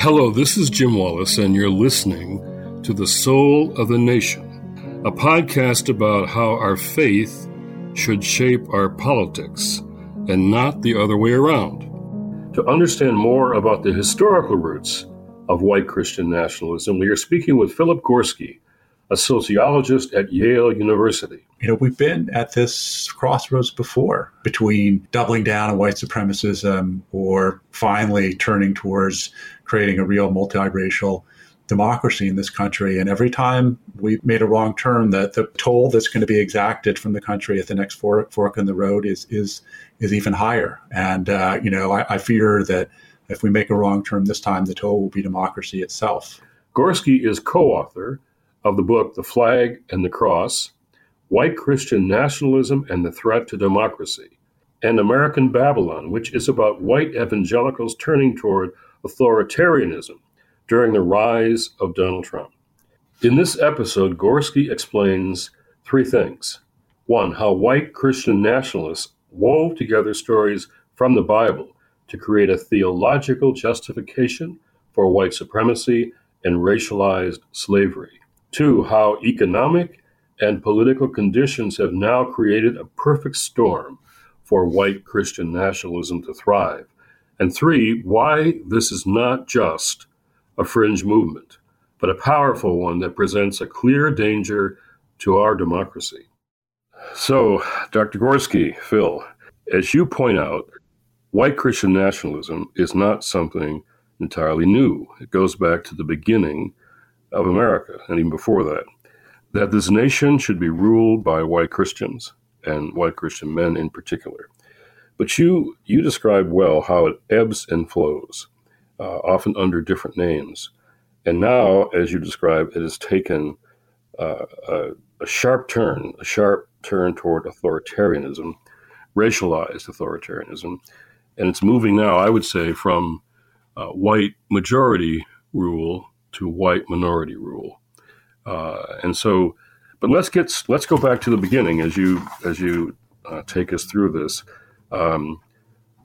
Hello, this is Jim Wallis, and you're listening to The Soul of the Nation, a podcast about how our faith should shape our politics and not the other way around. To understand more about the historical roots of white Christian nationalism, we are speaking with Philip Gorski, a sociologist at Yale University. You know, we've been at this crossroads before between doubling down on white supremacism or finally turning towards creating a real multiracial democracy in this country. And every time we made a wrong turn, that the toll that's going to be exacted from the country at the next fork, fork in the road is is is even higher. And uh, you know, I, I fear that if we make a wrong turn this time, the toll will be democracy itself. Gorski is co-author of the book The Flag and the Cross White Christian Nationalism and the Threat to Democracy, and American Babylon, which is about white evangelicals turning toward authoritarianism during the rise of Donald Trump. In this episode, Gorski explains three things. One, how white Christian nationalists wove together stories from the Bible to create a theological justification for white supremacy and racialized slavery. Two, how economic and political conditions have now created a perfect storm for white Christian nationalism to thrive. And three, why this is not just a fringe movement, but a powerful one that presents a clear danger to our democracy. So, Dr. Gorski, Phil, as you point out, white Christian nationalism is not something entirely new. It goes back to the beginning of America, and even before that, that this nation should be ruled by white Christians and white Christian men in particular. But you you describe well how it ebbs and flows, uh, often under different names, and now, as you describe, it has taken uh, a, a sharp turn, a sharp turn toward authoritarianism, racialized authoritarianism, and it's moving now, I would say, from uh, white majority rule to white minority rule. Uh, and so, but let's get let's go back to the beginning as you as you uh, take us through this. Um,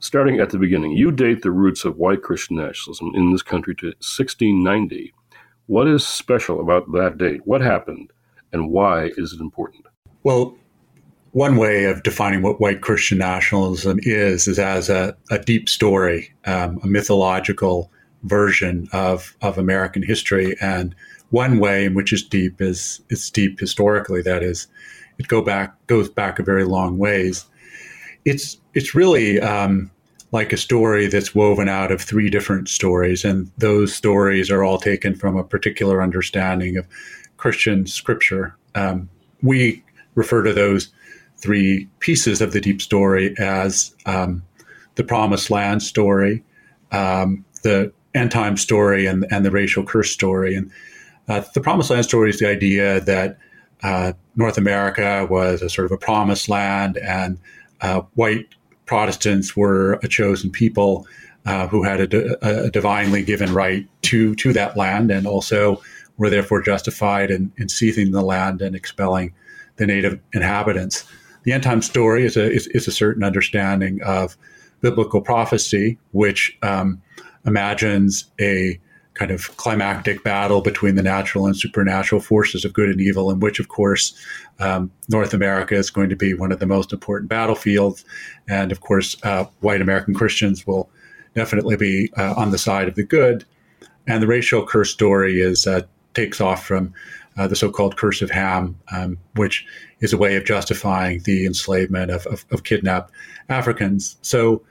starting at the beginning, you date the roots of white Christian nationalism in this country to 1690. What is special about that date? What happened, and why is it important? Well, one way of defining what white Christian nationalism is is as a, a deep story, um, a mythological version of, of American history. And one way in which it's deep is it's deep historically. That is, it go back goes back a very long ways. It's it's really um, like a story that's woven out of three different stories, and those stories are all taken from a particular understanding of Christian scripture. Um, we refer to those three pieces of the deep story as um, the promised land story, um, the end time story and, and the racial curse story. And uh, the promised land story is the idea that uh, North America was a sort of a promised land, and uh, white Protestants were a chosen people uh, who had a, divinely given right to to that land, and also were therefore justified in, in seizing the land and expelling the native inhabitants. The end time story is a is, is a certain understanding of biblical prophecy, which um, imagines a kind of climactic battle between the natural and supernatural forces of good and evil, in which, of course, um, North America is going to be one of the most important battlefields. And of course, uh, white American Christians will definitely be uh, on the side of the good. And the racial curse story is uh, takes off from uh, the so-called curse of Ham, um, which is a way of justifying the enslavement of, of, of kidnapped Africans. So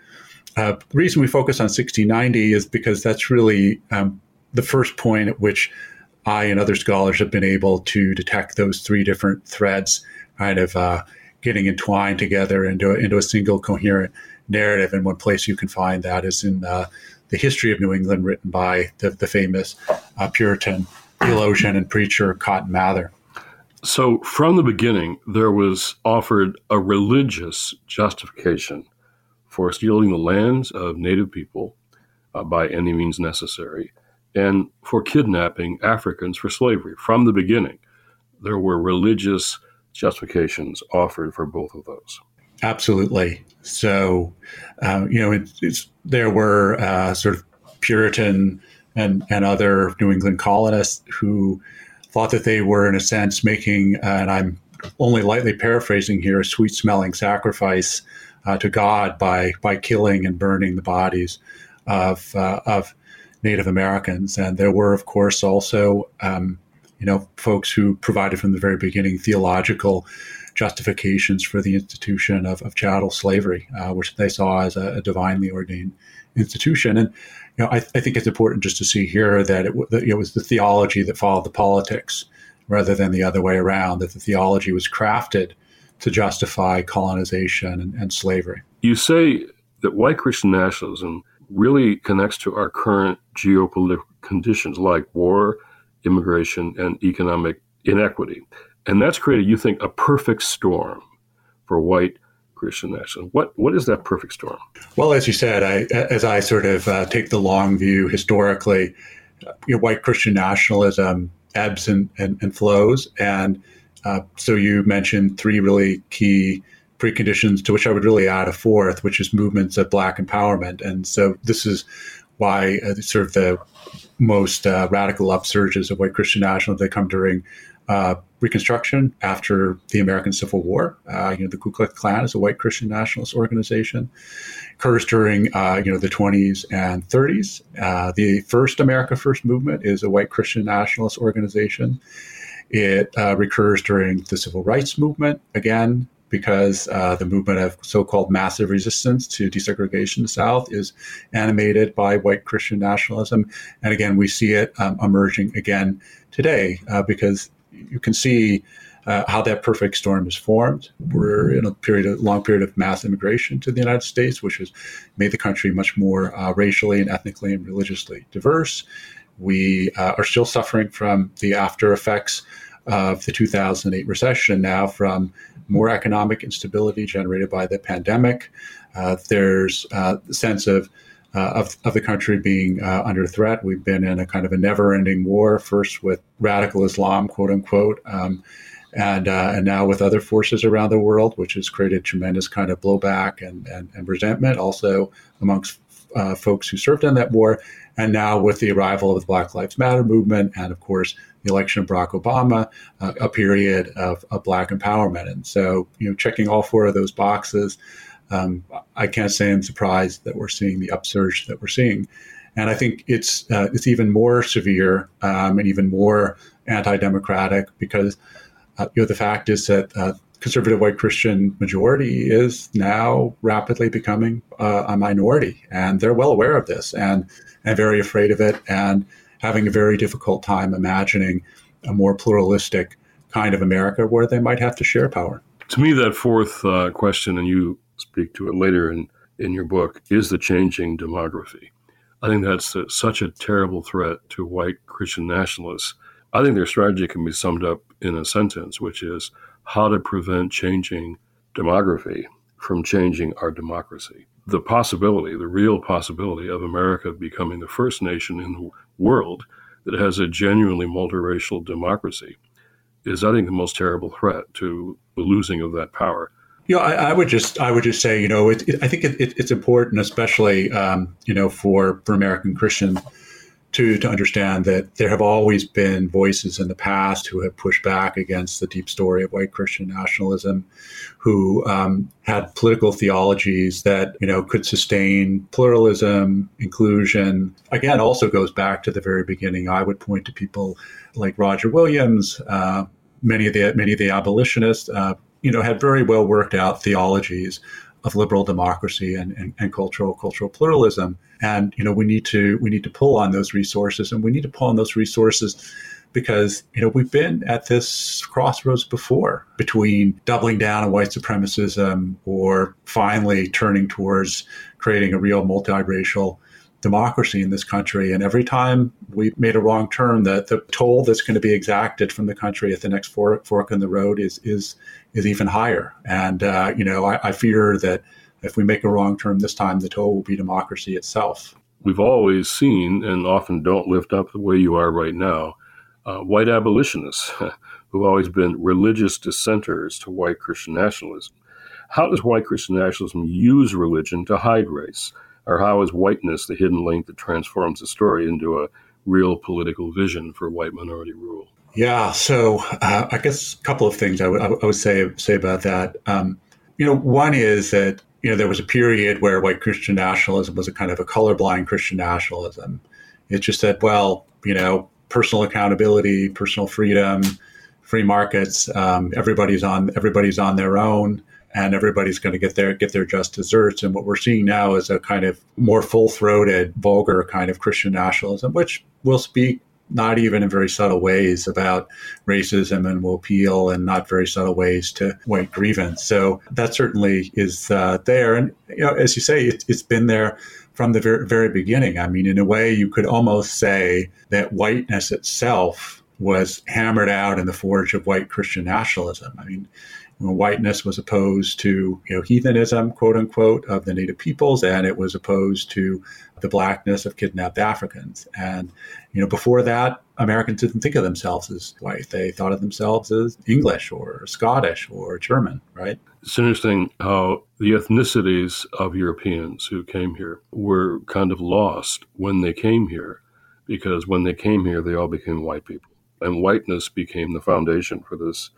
uh, the reason we focus on 1690 is because that's really um, the first point at which I and other scholars have been able to detect those three different threads kind of uh, getting entwined together into a, into a single coherent narrative. And one place you can find that is in uh, the history of New England, written by the, the famous uh, Puritan theologian and preacher Cotton Mather. So, from the beginning, there was offered a religious justification for stealing the lands of native people uh, by any means necessary, and for kidnapping Africans for slavery. From the beginning, there were religious justifications offered for both of those. Absolutely. So, uh, you know, it, there were uh, sort of Puritan and, and other New England colonists who thought that they were, in a sense, making, uh, and I'm only lightly paraphrasing here, a sweet smelling sacrifice uh, to God by, by killing and burning the bodies of, uh, of Native Americans. And there were, of course, also um, you know, folks who provided from the very beginning theological justifications for the institution of, of chattel slavery, uh, which they saw as a, a, divinely ordained institution. And you know, I, I, think it's important just to see here that it, that it was the theology that followed the politics rather than the other way around. That the theology was crafted to justify colonization and, and slavery. You say that white Christian nationalism really connects to our current geopolitical conditions, like war immigration, and economic inequity. And that's created, you think, a perfect storm for white Christian nationalism. What what is that perfect storm? Well, as you said, I, as I sort of uh, take the long view historically, you know, white Christian nationalism ebbs and, and, and flows, and uh, so you mentioned three really key preconditions to which I would really add a fourth, which is movements of Black empowerment. And so this is why uh, sort of the most uh, radical upsurges of white Christian nationalism they come during uh, Reconstruction after the American Civil War. Uh, you know, the Ku Klux Klan is a white Christian nationalist organization. Occurs during uh, you know the 20s and 30s. Uh, the first America First movement is a white Christian nationalist organization. It uh, recurs during the Civil Rights Movement again because uh, the movement of so-called massive resistance to desegregation in the South is animated by white Christian nationalism, and again we see it um, emerging again today uh, because you can see. Uh, how that perfect storm is formed. We're in a period, a long period of mass immigration to the United States, which has made the country much more uh, racially and ethnically and religiously diverse. We uh, are still suffering from the after effects of the 2008 recession now from more economic instability generated by the pandemic. Uh, there's uh, a sense of, uh, of, of the country being uh, under threat. We've been in a kind of a never-ending war, first with radical Islam, quote unquote, um, and uh, and now with other forces around the world, which has created tremendous kind of blowback and and, and resentment, also amongst uh, folks who served in that war. And now with the arrival of the Black Lives Matter movement, and of course the election of Barack Obama, uh, a period of, of, Black empowerment. And so, you know, checking all four of those boxes, um, I can't say I'm surprised that we're seeing the upsurge that we're seeing. And I think it's uh, it's even more severe um, and even more anti-democratic because uh, you know the fact is that uh, conservative white Christian majority is now rapidly becoming uh, a minority, and they're well aware of this and and very afraid of it, and having a very difficult time imagining a more pluralistic kind of America where they might have to share power. To me, that fourth uh, question, and you speak to it later in in your book, is the changing demography. I think that's a, such a terrible threat to white Christian nationalists. I think their strategy can be summed up in a sentence, which is how to prevent changing demography from changing our democracy. The possibility, the real possibility of America becoming the first nation in the world that has a genuinely multiracial democracy is, I think, the most terrible threat to the losing of that power. You know, I, I would just, I would just say, you know, it, it, I think it, it's important, especially, um, you know, for for American Christians to, to understand that there have always been voices in the past who have pushed back against the deep story of white Christian nationalism, who um, had political theologies that you know could sustain pluralism, inclusion. Again, also goes back to the very beginning. I would point to people like Roger Williams, uh, many of the many of the abolitionists. Uh, you know, had very well worked out theologies of liberal democracy and, and, and, cultural cultural pluralism. And you know, we need to we need to pull on those resources, and we need to pull on those resources because you know we've been at this crossroads before between doubling down on white supremacism or finally turning towards creating a real multiracial democracy in this country. And every time we made a wrong turn, the, the toll that's going to be exacted from the country at the next fork, fork in the road is is is even higher. And uh, you know, I, I fear that if we make a wrong turn this time, the toll will be democracy itself. We've always seen, and often don't lift up the way you are right now, uh, white abolitionists who've always been religious dissenters to white Christian nationalism. How does white Christian nationalism use religion to hide race? Or how is whiteness the hidden link that transforms the story into a real political vision for white minority rule? Yeah, so uh, I guess a couple of things I, w- I would say say about that. Um, you know, one is that you know there was a period where white Christian nationalism was a kind of a colorblind Christian nationalism. It just said, well, you know, personal accountability, personal freedom, free markets. Um, everybody's on everybody's on their own and everybody's going to get their get their just desserts. And what we're seeing now is a kind of more full throated, vulgar kind of Christian nationalism, which will speak not even in very subtle ways about racism and will appeal in not very subtle ways to white grievance. So that certainly is uh, there. And you know, as you say, it, it's been there from the very, very beginning. I mean, in a way, you could almost say that whiteness itself was hammered out in the forge of white Christian nationalism. I mean, whiteness was opposed to you know heathenism quote unquote of the native peoples and it was opposed to the blackness of kidnapped africans. And you know before that americans didn't think of themselves as white. They thought of themselves as english or scottish or german right? It's interesting how the ethnicities of europeans who came here were kind of lost when they came here because when they came here they all became white people. And whiteness became the foundation for this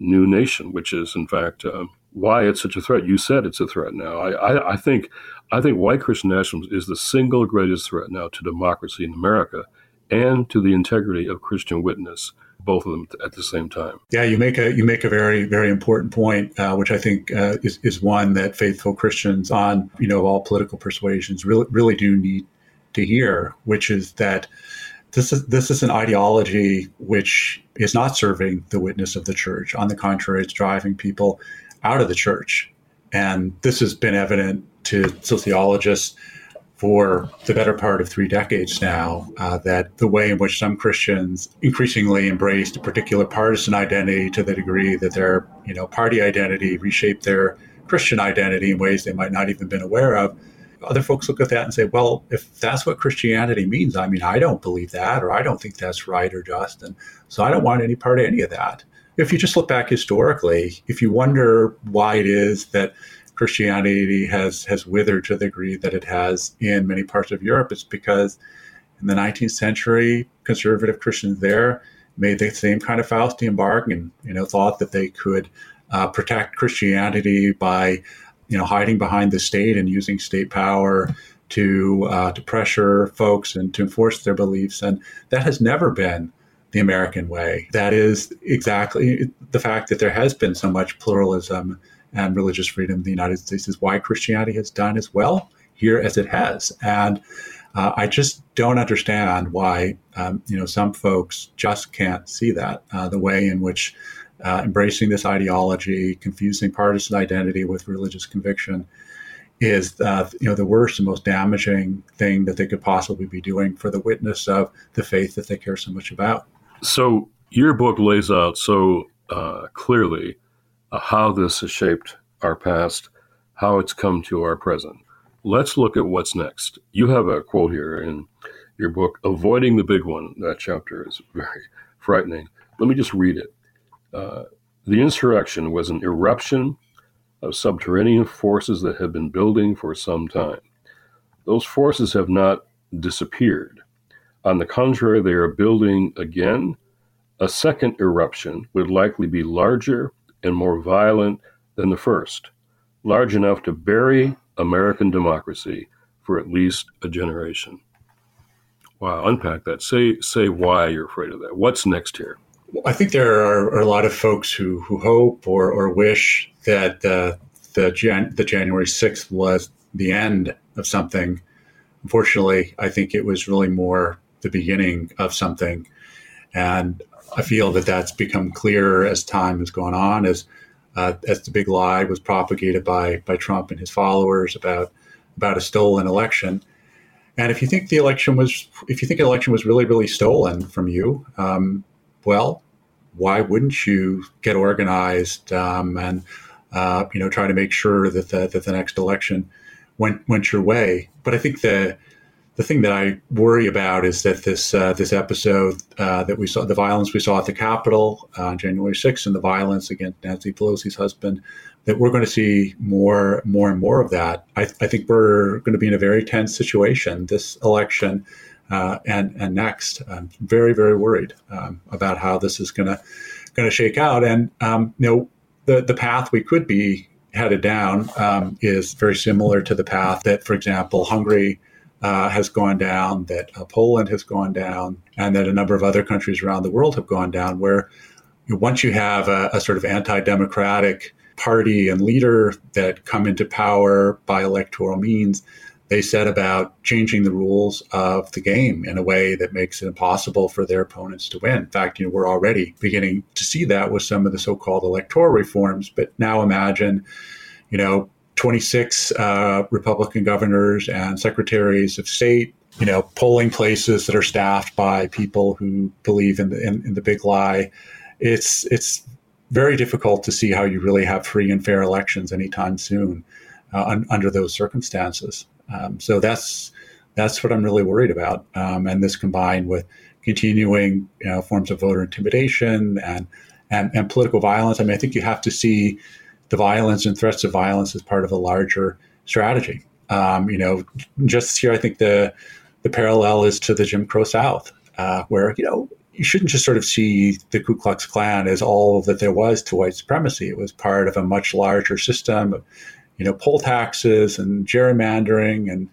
new nation, which is in fact uh, why it's such a threat. You said it's a threat now. I, I, I, think I think white Christian nationalism is the single greatest threat now to democracy in America and to the integrity of Christian witness. Both of them at the same time. Yeah, you make a you make a very very important point, uh, which I think uh, is is one that faithful Christians on you know all political persuasions really really do need to hear, which is that this is this is an ideology which is not serving the witness of the church. On the contrary, it's driving people out of the church. And this has been evident to sociologists for the better part of three decades now uh, that the way in which some Christians increasingly embraced a particular partisan identity to the degree that their you know party identity reshaped their Christian identity in ways they might not even been aware of other folks look at that and say, well, if that's what Christianity means, I mean, I don't believe that, or I don't think that's right or just. And so I don't want any part of any of that. If you just look back historically, if you wonder why it is that Christianity has, has withered to the degree that it has in many parts of Europe, it's because in the 19th century, conservative Christians there made the same kind of Faustian bargain, you know, thought that they could uh, protect Christianity by you know, hiding behind the state and using state power to uh, to pressure folks and to enforce their beliefs, and that has never been the American way. That is exactly the fact that there has been so much pluralism and religious freedom in the United States is why Christianity has done as well here as it has, and. Uh, I just don't understand why um, you know some folks just can't see that uh, the way in which uh, embracing this ideology, confusing partisan identity with religious conviction, is uh, you know the worst and most damaging thing that they could possibly be doing for the witness of the faith that they care so much about. So your book lays out so uh, clearly uh, how this has shaped our past, how it's come to our present. Let's look at what's next. You have a quote here in your book, "Avoiding the Big One." That chapter is very frightening. Let me just read it. Uh, the insurrection was an eruption of subterranean forces that had been building for some time. Those forces have not disappeared. On the contrary, they are building again. A second eruption would likely be larger and more violent than the first, large enough to bury American democracy for at least a generation. Wow, unpack that. Say say why you're afraid of that. What's next here? I think there are, are, a lot of folks who, who hope or, or wish that uh, the, Jan- the January 6th was the end of something. Unfortunately, I think it was really more the beginning of something. And I feel that that's become clearer as time has gone on, as uh, as the big lie was propagated by by Trump and his followers about about a stolen election. And if you think the election was, if you think the election was really, really stolen from you, um, well, why wouldn't you get organized um, and uh, you know try to make sure that the, that the next election went went your way? But I think the the thing that I worry about is that this uh, this episode uh, that we saw, the violence we saw at the Capitol on January 6th, and the violence against Nancy Pelosi's husband, that we're going to see more, more and more of that. I, I think we're going to be in a very tense situation this election uh, and and next. I'm very, very worried um, about how this is going to going to shake out. And um, you know, the the path we could be headed down um, is very similar to the path that, for example, Hungary uh, has gone down, that uh, Poland has gone down, and that a number of other countries around the world have gone down, where you know, once you have a, a sort of anti democratic party and leader that come into power by electoral means, they set about changing the rules of the game in a way that makes it impossible for their opponents to win. In fact, you know, we're already beginning to see that with some of the so-called electoral reforms. But now imagine, you know, 26 uh, Republican governors and secretaries of state, you know, polling places that are staffed by people who believe in the, in, in the big lie. It's it's very difficult to see how you really have free and fair elections anytime soon uh, un, under those circumstances. Um, so that's that's what I'm really worried about. Um, and this combined with continuing you know, forms of voter intimidation and, and and political violence. I mean, I think you have to see the violence and threats of violence as part of a larger strategy. Um, you know, just here, I think the the parallel is to the Jim Crow South, uh, where you know you shouldn't just sort of see the Ku Klux Klan as all that there was to white supremacy. It was part of a much larger system, of, you know, poll taxes and gerrymandering and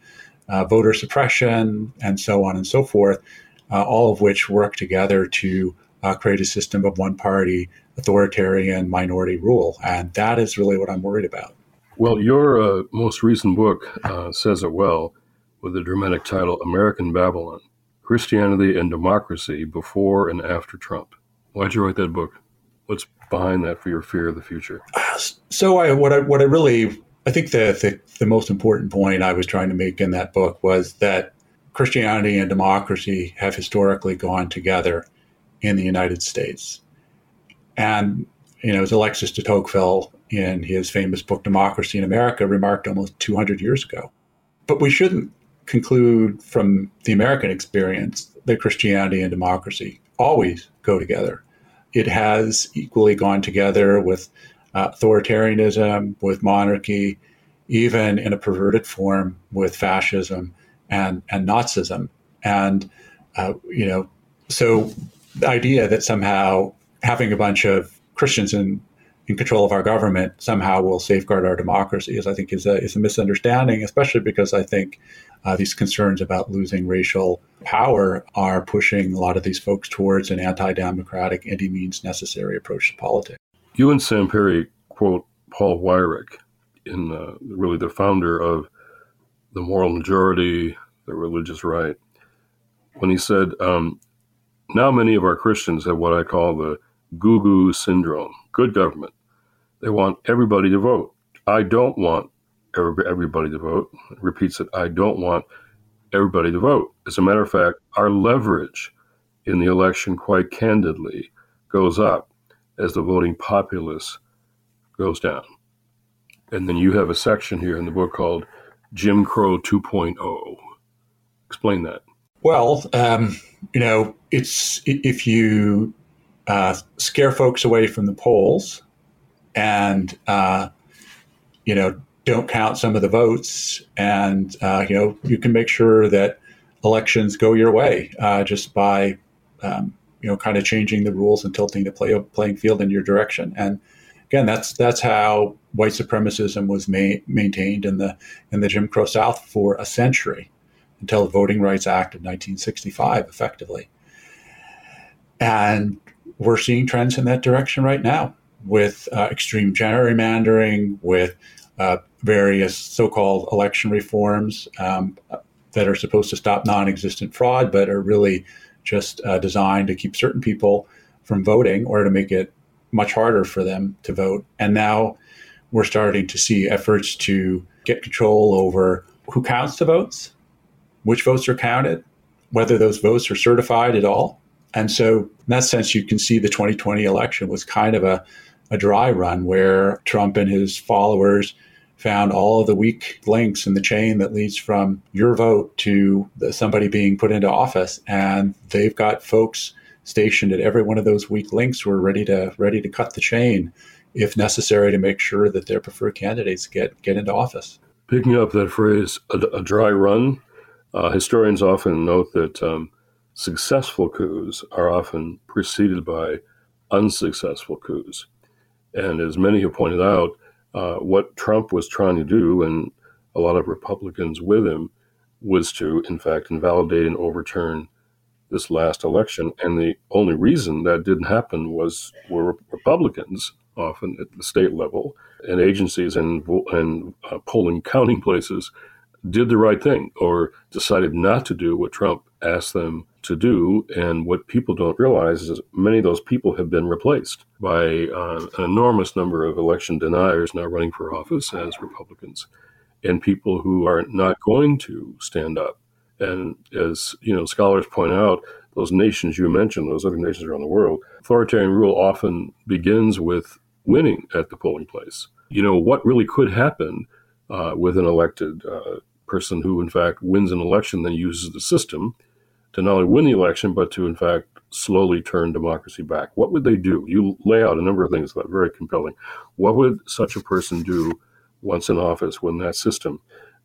uh, voter suppression and so on and so forth, uh, all of which work together to uh, create a system of one party authoritarian minority rule. And that is really what I'm worried about. Well, your uh, most recent book uh, says it well with the dramatic title American Babylon Christianity and Democracy Before and After Trump. Why'd you write that book? What's behind that for your fear of the future? So, I, what, I, what I really, I think the, the, the most important point I was trying to make in that book was that Christianity and democracy have historically gone together in the United States. And, you know, as Alexis de Tocqueville in his famous book, Democracy in America, remarked almost 200 years ago. But we shouldn't conclude from the American experience that Christianity and democracy always go together. It has equally gone together with authoritarianism, with monarchy, even in a perverted form with fascism and, and Nazism. And, uh, you know, so the idea that somehow having a bunch of Christians in, in control of our government somehow will safeguard our democracy is, I think, is a, is a misunderstanding, especially because I think uh, these concerns about losing racial power are pushing a lot of these folks towards an anti-democratic, any means necessary approach to politics. You and Sam Perry quote Paul Weyrich, in uh, really the founder of the moral majority, the religious right, when he said, um, now many of our Christians have what I call the goo goo syndrome good government. They want everybody to vote. I don't want everybody to vote. repeats it I don't want everybody to vote. As a matter of fact, our leverage in the election, quite candidly, goes up as the voting populace goes down. And then you have a section here in the book called Jim Crow 2.0. Explain that. Well, um, you know, it's if you uh, scare folks away from the polls and uh, you know don't count some of the votes and uh, you know you can make sure that elections go your way uh, just by um, you know kind of changing the rules and tilting the play, playing field in your direction. And again that's that's how white supremacism was ma- maintained in the in the Jim Crow South for a century until the Voting Rights Act of 1965 effectively. And we're seeing trends in that direction right now with uh, extreme gerrymandering, with uh, various so called election reforms um, that are supposed to stop non existent fraud, but are really just uh, designed to keep certain people from voting or to make it much harder for them to vote. And now we're starting to see efforts to get control over who counts the votes, which votes are counted, whether those votes are certified at all. And so, in that sense, you can see the 2020 election was kind of a, a dry run where Trump and his followers found all of the weak links in the chain that leads from your vote to somebody being put into office. And they've got folks stationed at every one of those weak links who are ready to ready to cut the chain if necessary to make sure that their preferred candidates get get into office. Picking up that phrase, a, a dry run, uh, historians often note that um, successful coups are often preceded by unsuccessful coups. And as many have pointed out, uh, what Trump was trying to do, and a lot of Republicans with him, was to, in fact, invalidate and overturn this last election. And the only reason that didn't happen was were Republicans, often at the state level, and agencies and, and uh, polling counting places did the right thing or decided not to do what Trump asked them to do. And what people don't realize is many of those people have been replaced by uh, an enormous number of election deniers now running for office as Republicans and people who are not going to stand up. And as you know, scholars point out, those nations you mentioned, those other nations around the world, authoritarian rule often begins with winning at the polling place. You know, what really could happen uh, with an elected uh, person who, in fact, wins an election, then uses the system to not only win the election, but to, in fact, slowly turn democracy back. What would they do? You lay out a number of things that are very compelling. What would such a person do once in office when that system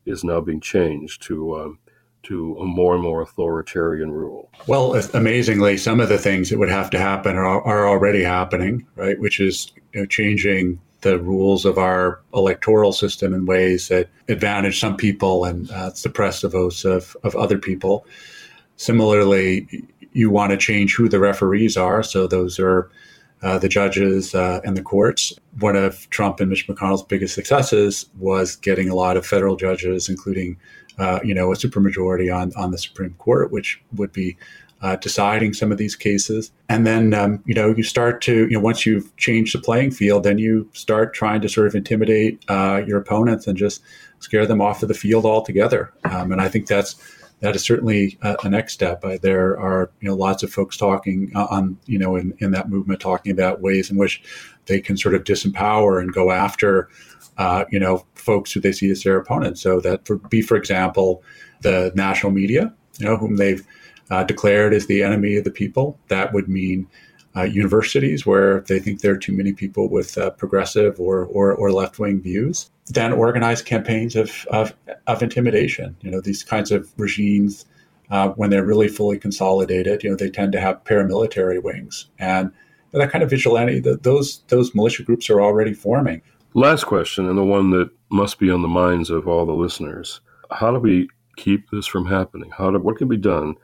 is now being changed to um, to a more and more authoritarian rule? Well, amazingly, some of the things that would have to happen are, are already happening, right? Which is you know, changing the rules of our electoral system in ways that advantage some people and uh, suppress the votes of, of other people. Similarly, you want to change who the referees are. So those are uh, the judges uh, and the courts. One of Trump and Mitch McConnell's biggest successes was getting a lot of federal judges, including, uh, you know, a supermajority on on the Supreme Court, which would be uh, deciding some of these cases. And then, um, you know, you start to, you know, once you've changed the playing field, then you start trying to sort of intimidate uh, your opponents and just scare them off of the field altogether. Um, and I think that's that is certainly a, a next step. Uh, there are, you know, lots of folks talking uh, on, you know, in, in that movement, talking about ways in which they can sort of disempower and go after, uh, you know, folks who they see as their opponents. So that for, be, for example, the national media, you know, whom they've uh, declared as the enemy of the people. That would mean uh, universities where they think there are too many people with uh, progressive or, or, or left wing views. Then organize campaigns of, of, of, intimidation. You know, these kinds of regimes, uh, when they're really fully consolidated, you know, they tend to have paramilitary wings. And that kind of vigilante, the, those, those militia groups are already forming. Last question, and the one that must be on the minds of all the listeners. How do we keep this from happening? How do, what can be done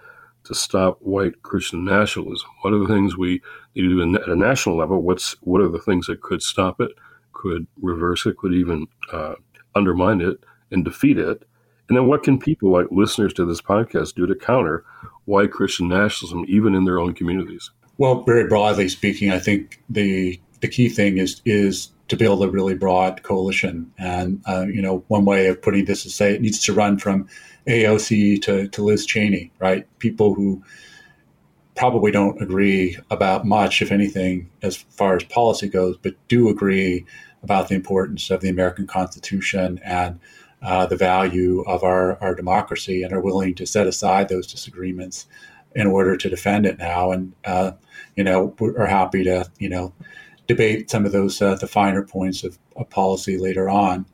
to stop white Christian nationalism? What are the things we need to do at a national level? What's what are the things that could stop it, could reverse it, could even uh, undermine it and defeat it? And then what can people like listeners to this podcast do to counter white Christian nationalism, even in their own communities? Well, very broadly speaking, I think the the key thing is is to build a really broad coalition. And uh, you know, one way of putting this is say it needs to run from AOC to, to Liz Cheney, right? People who probably don't agree about much, if anything, as far as policy goes, but do agree about the importance of the American Constitution and uh, the value of our, our democracy and are willing to set aside those disagreements in order to defend it now. And, uh, you know, are happy to, you know, debate some of those, uh, the finer points of, of policy later on.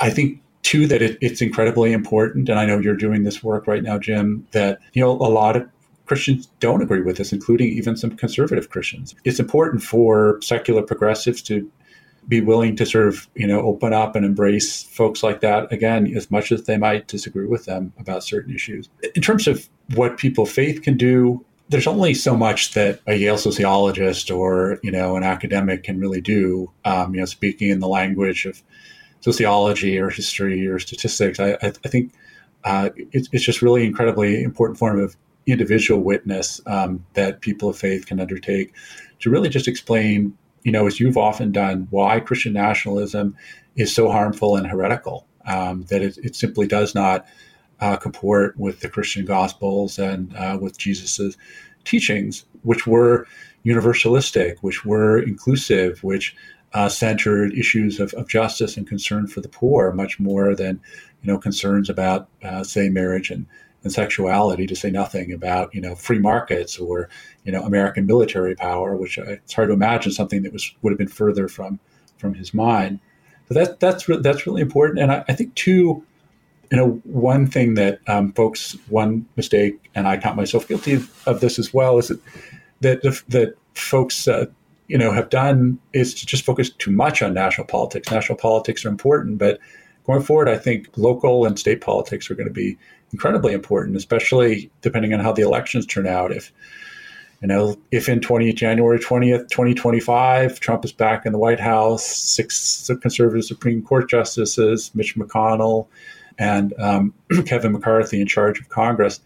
I think too that it, it's incredibly important, and I know you're doing this work right now, Jim, that you know a lot of Christians don't agree with this, including even some conservative Christians. It's important for secular progressives to be willing to sort of you know open up and embrace folks like that again as much as they might disagree with them about certain issues in terms of what people faith can do there's only so much that a Yale sociologist or you know an academic can really do. Um, you know, speaking in the language of sociology or history or statistics. I, I, I think uh, it's, it's just really incredibly important form of individual witness um, that people of faith can undertake to really just explain, you know, as you've often done, why Christian nationalism is so harmful and heretical. Um, that it, it, simply does not uh, comport with the Christian Gospels and uh, with Jesus's teachings, which were universalistic, which were inclusive, which uh, centered issues of, of, justice and concern for the poor, much more than you know concerns about uh, say marriage and, and sexuality. To say nothing about you know free markets or you know American military power, which it's hard to imagine something that was would have been further from from his mind. So that that's re- that's really important, and I, I think too you know, one thing that um, folks, one mistake, and I count myself guilty of this as well, is that that, that folks, uh, you know, have done is to just focus too much on national politics. National politics are important, but going forward, I think local and state politics are going to be incredibly important, especially depending on how the elections turn out. If you know, if in 20 January 20th, 2025, Trump is back in the White House, six conservative Supreme Court justices, Mitch McConnell, and um, Kevin McCarthy in charge of Congress,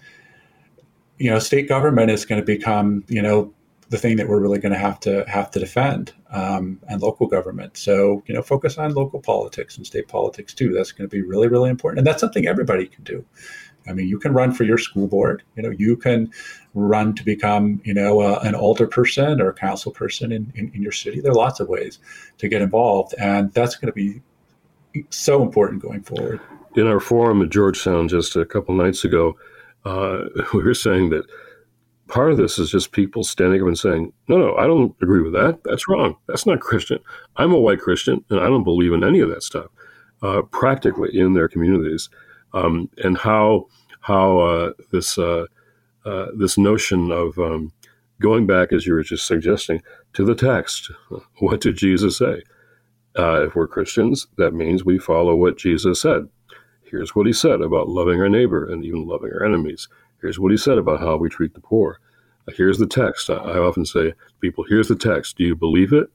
you know, state government is going to become, you know, the thing that we're really going to have to have to defend, um, and local government. So, you know, focus on local politics and state politics too. That's going to be really, really important, and that's something everybody can do. I mean, you can run for your school board. You know, you can run to become, you know, uh, an alder person or a council person in, in, in, your city. There are lots of ways to get involved, and that's going to be so important going forward in our forum at Georgetown just a couple nights ago, uh, we were saying that part of this is just people standing up and saying, no, no, I don't agree with that. That's wrong. That's not Christian. I'm a white Christian and I don't believe in any of that stuff uh, practically in their communities. Um, and how, how uh, this, uh, uh, this notion of um, going back, as you were just suggesting, to the text. What did Jesus say? Uh, if we're Christians, that means we follow what Jesus said. Here's what he said about loving our neighbor and even loving our enemies. Here's what he said about how we treat the poor. Uh, here's the text. I, often say, people, here's the text. Do you believe it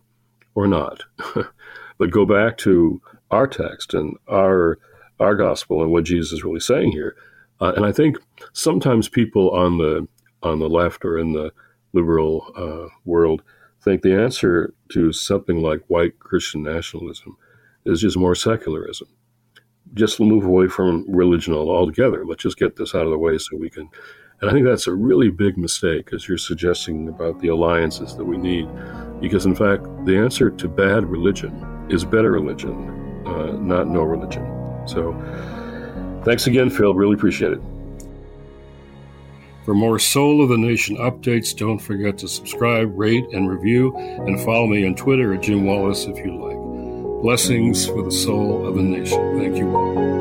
or not? but go back to our text and our our gospel and what Jesus is really saying here. Uh, and I think sometimes people on the on the left or in the liberal uh, world think the answer to something like white Christian nationalism is just more secularism just move away from religion altogether. Let's just get this out of the way so we can. And I think that's a really big mistake, as you're suggesting about the alliances that we need. Because, in fact, the answer to bad religion is better religion, uh, not no religion. So, thanks again, Phil. Really appreciate it. For more Soul of the Nation updates, don't forget to subscribe, rate, and review, and follow me on Twitter at Jim Wallis if you like. Blessings for the soul of a nation. Thank you all.